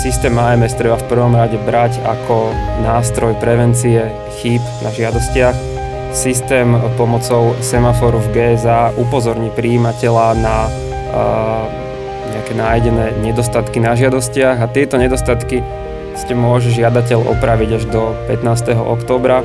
Systém AMS treba v prvom rade brať ako nástroj prevencie chýb na žiadostiach. Systém pomocou semaforu v GSA upozorní príjimateľa na uh, nejaké nájdené nedostatky na žiadostiach a tieto nedostatky ste môže žiadateľ opraviť až do 15. októbra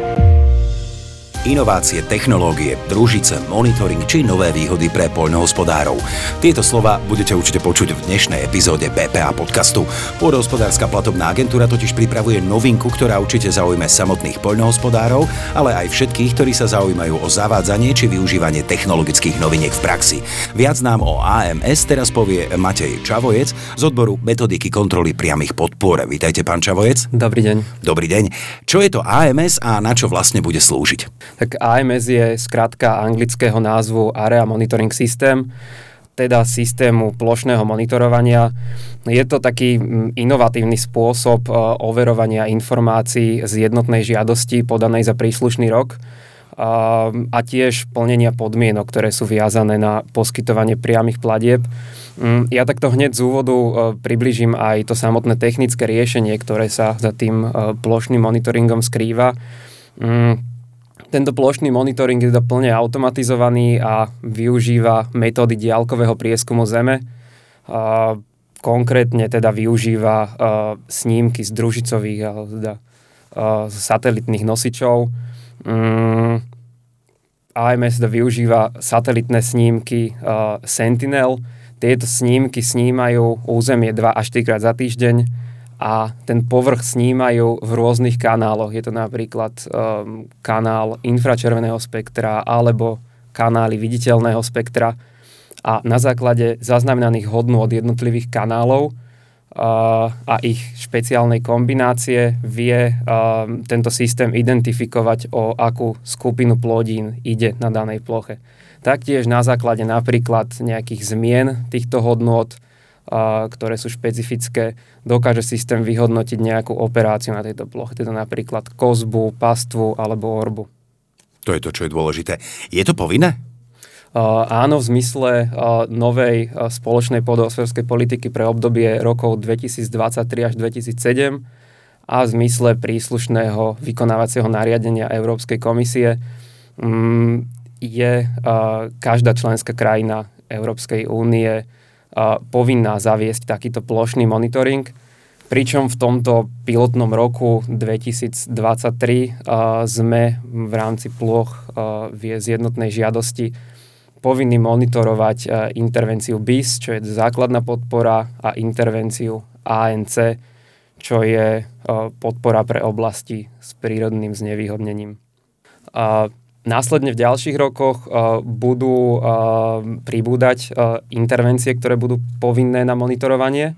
inovácie, technológie, družice, monitoring či nové výhody pre poľnohospodárov. Tieto slova budete určite počuť v dnešnej epizóde BPA podcastu. Pôdohospodárska platobná agentúra totiž pripravuje novinku, ktorá určite zaujme samotných poľnohospodárov, ale aj všetkých, ktorí sa zaujímajú o zavádzanie či využívanie technologických noviniek v praxi. Viac nám o AMS teraz povie Matej Čavojec z odboru metodiky kontroly priamých podpor. Vítajte, pán Čavojec. Dobrý deň. Dobrý deň. Čo je to AMS a na čo vlastne bude slúžiť? Tak AMS je skratka anglického názvu Area Monitoring System, teda systému plošného monitorovania. Je to taký inovatívny spôsob e, overovania informácií z jednotnej žiadosti podanej za príslušný rok a tiež plnenia podmienok, ktoré sú viazané na poskytovanie priamých platieb. Ja takto hneď z úvodu e, približím aj to samotné technické riešenie, ktoré sa za tým e, plošným monitoringom skrýva. Tento plošný monitoring je plne automatizovaný a využíva metódy diálkového prieskumu Zeme. Konkrétne teda využíva snímky z družicových teda, satelitných nosičov. Mm, AMS teda využíva satelitné snímky Sentinel. Tieto snímky snímajú územie 2 až 3 krát za týždeň a ten povrch snímajú v rôznych kanáloch. Je to napríklad um, kanál infračerveného spektra alebo kanály viditeľného spektra a na základe zaznamenaných hodnú od jednotlivých kanálov uh, a ich špeciálnej kombinácie vie um, tento systém identifikovať, o akú skupinu plodín ide na danej ploche. Taktiež na základe napríklad nejakých zmien týchto hodnôt a, ktoré sú špecifické, dokáže systém vyhodnotiť nejakú operáciu na tejto ploche, teda napríklad kozbu, pastvu alebo orbu. To je to, čo je dôležité. Je to povinné? Uh, áno, v zmysle uh, novej uh, spoločnej pôdohospodárskej politiky pre obdobie rokov 2023 až 2007 a v zmysle príslušného vykonávacieho nariadenia Európskej komisie um, je každá členská krajina Európskej únie povinná zaviesť takýto plošný monitoring, pričom v tomto pilotnom roku 2023 sme v rámci ploch v jednotnej žiadosti povinní monitorovať intervenciu BIS, čo je základná podpora, a intervenciu ANC, čo je podpora pre oblasti s prírodným znevýhodnením. Následne v ďalších rokoch uh, budú uh, pribúdať uh, intervencie, ktoré budú povinné na monitorovanie.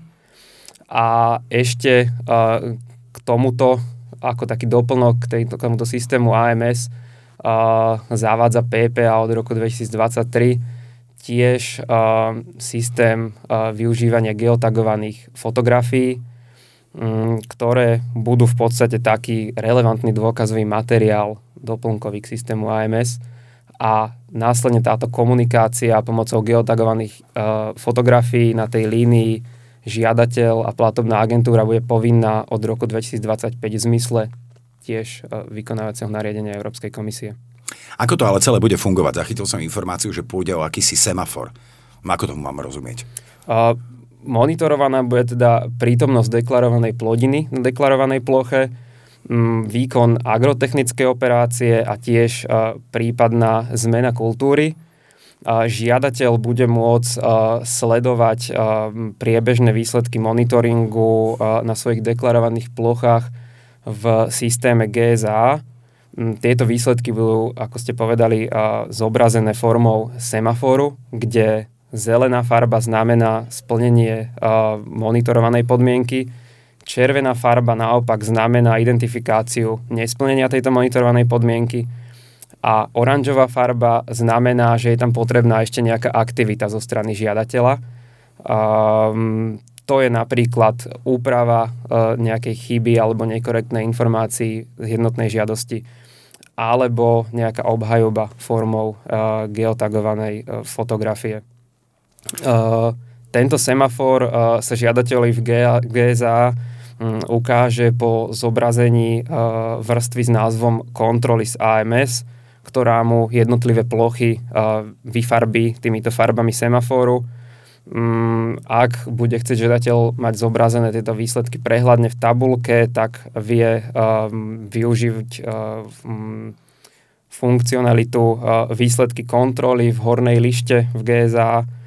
A ešte uh, k tomuto, ako taký doplnok k, tejto, k tomuto systému AMS, uh, zavádza PPA od roku 2023 tiež uh, systém uh, využívania geotagovaných fotografií, ktoré budú v podstate taký relevantný dôkazový materiál doplnkový k systému AMS a následne táto komunikácia pomocou geotagovaných uh, fotografií na tej línii žiadateľ a platobná agentúra bude povinná od roku 2025 v zmysle tiež uh, vykonávacieho nariadenia Európskej komisie. Ako to ale celé bude fungovať? Zachytil som informáciu, že pôjde o akýsi semafor. Ako tomu mám rozumieť? Uh, monitorovaná bude teda prítomnosť deklarovanej plodiny na deklarovanej ploche, výkon agrotechnickej operácie a tiež prípadná zmena kultúry. Žiadateľ bude môcť sledovať priebežné výsledky monitoringu na svojich deklarovaných plochách v systéme GSA. Tieto výsledky budú, ako ste povedali, zobrazené formou semaforu, kde zelená farba znamená splnenie monitorovanej podmienky, Červená farba naopak znamená identifikáciu nesplnenia tejto monitorovanej podmienky a oranžová farba znamená, že je tam potrebná ešte nejaká aktivita zo strany žiadateľa. Um, to je napríklad úprava uh, nejakej chyby alebo nekorektnej informácií z jednotnej žiadosti alebo nejaká obhajoba formou uh, geotagovanej uh, fotografie. Uh, tento semafor uh, sa žiadateľi v GSA um, ukáže po zobrazení uh, vrstvy s názvom kontroly z AMS, ktorá mu jednotlivé plochy vyfarbí týmito farbami semaforu. Um, ak bude chcieť žiadateľ mať zobrazené tieto výsledky prehľadne v tabulke, tak vie využiť um, funkcionalitu výsledky kontroly v hornej lište v GSA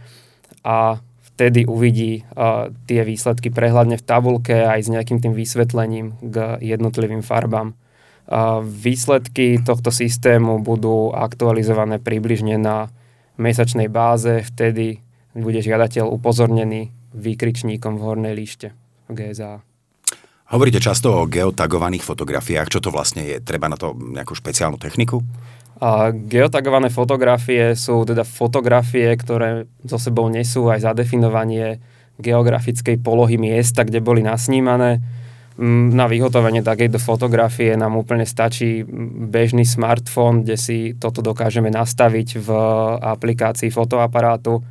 a vtedy uvidí uh, tie výsledky prehľadne v tabulke aj s nejakým tým vysvetlením k jednotlivým farbám. Výsledky tohto systému budú aktualizované približne na mesačnej báze, vtedy bude žiadateľ upozornený výkričníkom v hornej líšte GSA. Hovoríte často o geotagovaných fotografiách. Čo to vlastne je? Treba na to nejakú špeciálnu techniku? A geotagované fotografie sú teda fotografie, ktoré so sebou nesú aj zadefinovanie geografickej polohy miesta, kde boli nasnímané Mm, na vyhotovenie takejto fotografie nám úplne stačí bežný smartfón, kde si toto dokážeme nastaviť v aplikácii fotoaparátu.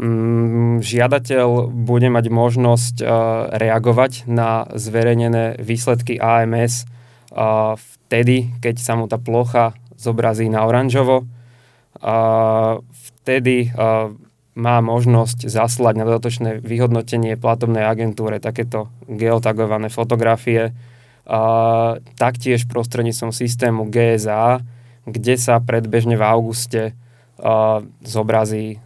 Mm, žiadateľ bude mať možnosť e, reagovať na zverejnené výsledky AMS e, vtedy, keď sa mu tá plocha zobrazí na oranžovo. Vtedy má možnosť zaslať na dodatočné vyhodnotenie platobnej agentúre takéto geotagované fotografie. Taktiež prostredníctvom systému GSA, kde sa predbežne v auguste zobrazí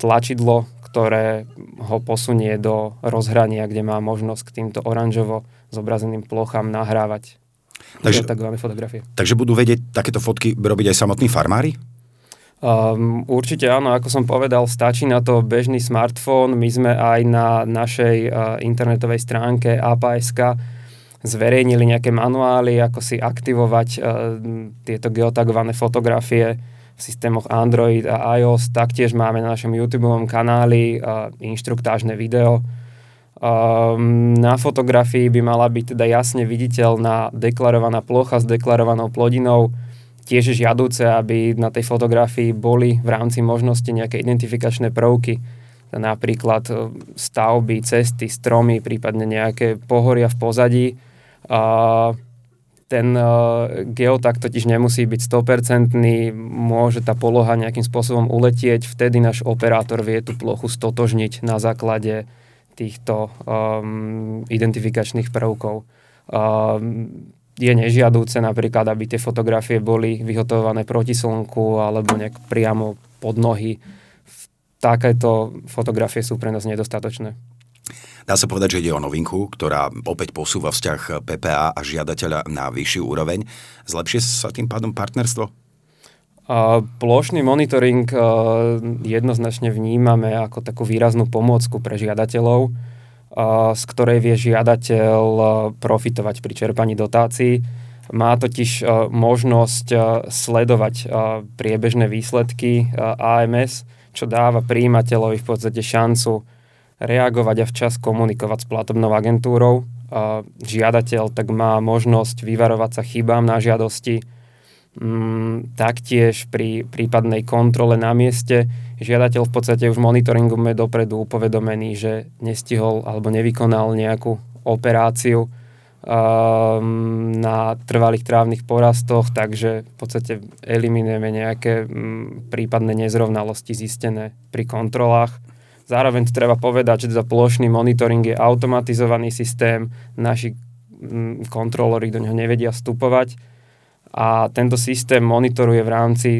tlačidlo, ktoré ho posunie do rozhrania, kde má možnosť k týmto oranžovo zobrazeným plochám nahrávať takže, fotografie. Takže budú vedieť takéto fotky robiť aj samotní farmári? Um, určite áno, ako som povedal, stačí na to bežný smartfón. My sme aj na našej uh, internetovej stránke APSK zverejnili nejaké manuály, ako si aktivovať uh, tieto geotagované fotografie v systémoch Android a iOS. Taktiež máme na našom YouTube kanáli uh, inštruktážne video. Um, na fotografii by mala byť teda jasne viditeľná deklarovaná plocha s deklarovanou plodinou, tiež je žiadúce, aby na tej fotografii boli v rámci možnosti nejaké identifikačné prvky, napríklad e, stavby, cesty, stromy, prípadne nejaké pohoria v pozadí. Ten uh, geotag totiž nemusí byť 100%, môže tá poloha nejakým spôsobom uletieť, vtedy náš operátor vie tú plochu stotožniť na základe týchto um, identifikačných prvkov. Um, je nežiadúce napríklad, aby tie fotografie boli vyhotované proti slnku alebo nejak priamo pod nohy. Takéto fotografie sú pre nás nedostatočné. Dá sa povedať, že ide o novinku, ktorá opäť posúva vzťah PPA a žiadateľa na vyššiu úroveň. Zlepšie sa tým pádom partnerstvo? Plošný monitoring jednoznačne vnímame ako takú výraznú pomôcku pre žiadateľov z ktorej vie žiadateľ profitovať pri čerpaní dotácií. Má totiž možnosť sledovať priebežné výsledky AMS, čo dáva príjimateľovi v podstate šancu reagovať a včas komunikovať s platobnou agentúrou. Žiadateľ tak má možnosť vyvarovať sa chybám na žiadosti, mm, taktiež pri prípadnej kontrole na mieste. Žiadateľ v podstate už monitoringom je dopredu upovedomený, že nestihol alebo nevykonal nejakú operáciu um, na trvalých trávnych porastoch, takže v podstate eliminujeme nejaké um, prípadné nezrovnalosti zistené pri kontrolách. Zároveň treba povedať, že za plošný monitoring je automatizovaný systém, naši um, kontrolóri do neho nevedia vstupovať a tento systém monitoruje v rámci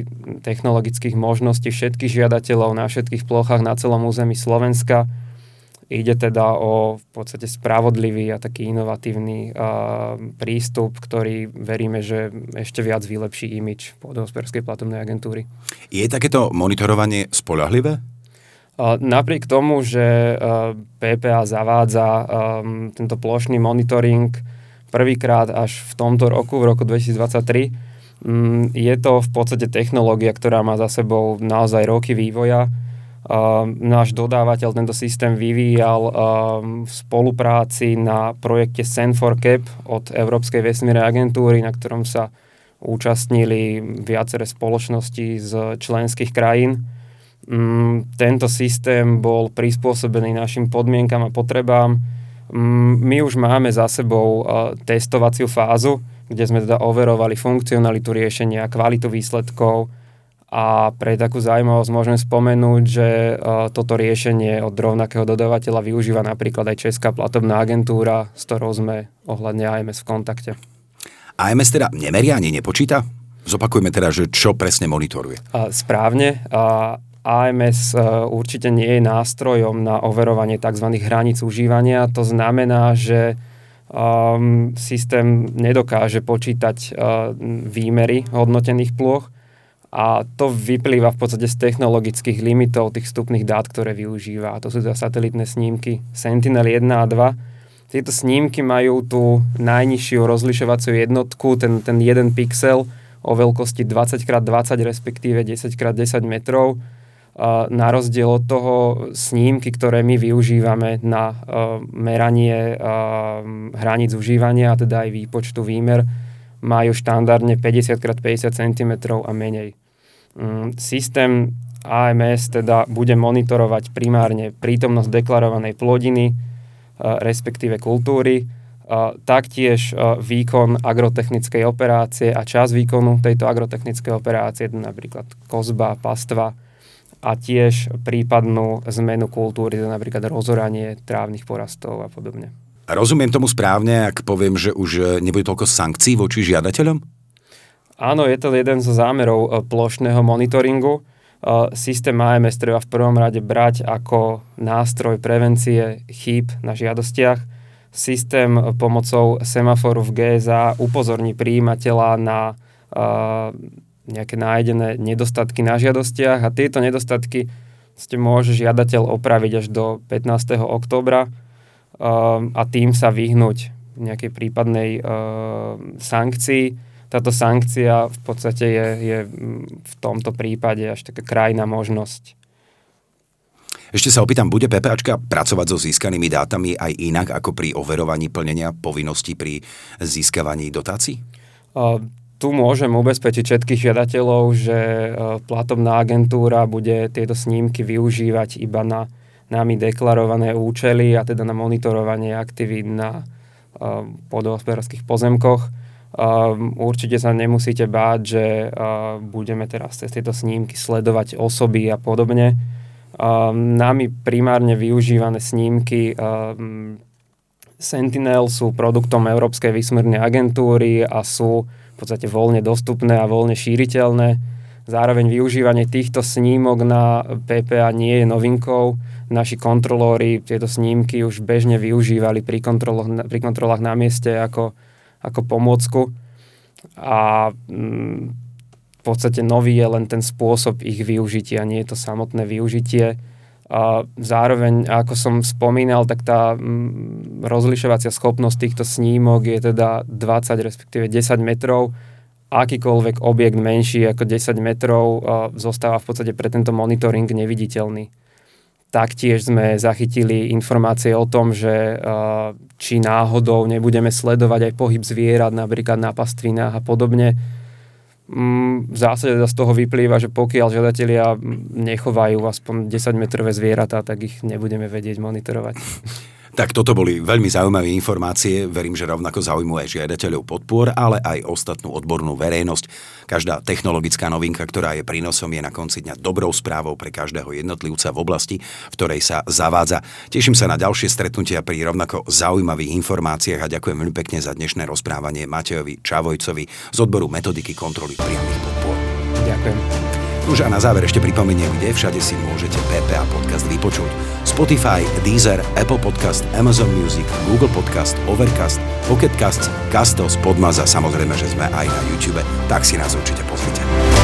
technologických možností všetkých žiadateľov na všetkých plochách na celom území Slovenska. Ide teda o v podstate spravodlivý a taký inovatívny uh, prístup, ktorý veríme, že ešte viac vylepší imič podhospodárskej platobnej agentúry. Je takéto monitorovanie spolahlivé? Napriek tomu, že PPA zavádza um, tento plošný monitoring, prvýkrát až v tomto roku, v roku 2023. Mm, je to v podstate technológia, ktorá má za sebou naozaj roky vývoja. Náš dodávateľ tento systém vyvíjal v spolupráci na projekte Sen4Cap od Európskej vesmírnej agentúry, na ktorom sa účastnili viaceré spoločnosti z členských krajín. Mm, tento systém bol prispôsobený našim podmienkam a potrebám. My už máme za sebou testovaciu fázu, kde sme teda overovali funkcionalitu riešenia, kvalitu výsledkov a pre takú zaujímavosť môžeme spomenúť, že toto riešenie od rovnakého dodávateľa využíva napríklad aj Česká platobná agentúra, s ktorou sme ohľadne AMS v kontakte. AMS teda nemeria ani nepočíta? Zopakujme teda, že čo presne monitoruje. Správne. AMS e, určite nie je nástrojom na overovanie tzv. hraníc užívania. To znamená, že um, systém nedokáže počítať uh, výmery hodnotených plôch a to vyplýva v podstate z technologických limitov tých vstupných dát, ktoré využíva. A to sú teda satelitné snímky Sentinel 1 a 2. Tieto snímky majú tú najnižšiu rozlišovaciu jednotku, ten, ten jeden pixel o veľkosti 20x20 respektíve 10x10 metrov na rozdiel od toho snímky, ktoré my využívame na meranie hraníc užívania, a teda aj výpočtu výmer, majú štandardne 50x50 cm a menej. Mm, systém AMS teda bude monitorovať primárne prítomnosť deklarovanej plodiny, respektíve kultúry, taktiež výkon agrotechnickej operácie a čas výkonu tejto agrotechnickej operácie, napríklad kozba, pastva, a tiež prípadnú zmenu kultúry, napríklad rozoranie trávnych porastov a podobne. Rozumiem tomu správne, ak poviem, že už nebude toľko sankcií voči žiadateľom? Áno, je to jeden zo zámerov e, plošného monitoringu. E, systém AMS treba v prvom rade brať ako nástroj prevencie chýb na žiadostiach. Systém pomocou semaforu v GSA upozorní príjimateľa na e, nejaké nájdené nedostatky na žiadostiach a tieto nedostatky ste môže žiadateľ opraviť až do 15. oktobra uh, a tým sa vyhnúť nejakej prípadnej uh, sankcii. Táto sankcia v podstate je, je v tomto prípade až taká krajná možnosť. Ešte sa opýtam, bude PPAčka pracovať so získanými dátami aj inak ako pri overovaní plnenia povinností pri získavaní dotácií? Uh, tu môžem ubezpečiť všetkých žiadateľov, že e, platobná agentúra bude tieto snímky využívať iba na nami deklarované účely a teda na monitorovanie aktivít na podohospodárských pozemkoch. Uh, určite sa nemusíte báť, že budeme teraz cez tieto snímky sledovať osoby a podobne. Nami primárne využívané snímky Sentinel sú produktom Európskej výsmrnej agentúry a sú v podstate voľne dostupné a voľne šíriteľné. Zároveň využívanie týchto snímok na PPA nie je novinkou. Naši kontrolóri tieto snímky už bežne využívali pri, kontrolách, pri kontrolách na mieste ako, ako pomôcku. A mm, v podstate nový je len ten spôsob ich využitia, nie je to samotné využitie. A zároveň, ako som spomínal, tak tá mm, rozlišovacia schopnosť týchto snímok je teda 20 respektíve 10 metrov. Akýkoľvek objekt menší ako 10 metrov zostáva v podstate pre tento monitoring neviditeľný. Taktiež sme zachytili informácie o tom, že či náhodou nebudeme sledovať aj pohyb zvierat, napríklad na pastvinách a podobne, v zásade z toho vyplýva, že pokiaľ žiadatelia nechovajú aspoň 10-metrové zvieratá, tak ich nebudeme vedieť monitorovať. Tak toto boli veľmi zaujímavé informácie, verím, že rovnako zaujímujú aj žiadateľov podpor, ale aj ostatnú odbornú verejnosť. Každá technologická novinka, ktorá je prínosom, je na konci dňa dobrou správou pre každého jednotlivca v oblasti, v ktorej sa zavádza. Teším sa na ďalšie stretnutia pri rovnako zaujímavých informáciách a ďakujem veľmi pekne za dnešné rozprávanie Matejovi Čavojcovi z odboru metodiky kontroly priamých podpor. Ďakujem. Už a na záver ešte pripomeniem, kde všade si môžete PPA podcast vypočuť. Spotify, Deezer, Apple Podcast, Amazon Music, Google Podcast, Overcast, Pocket Casts, Castos, Podmaza, samozrejme, že sme aj na YouTube, tak si nás určite pozrite.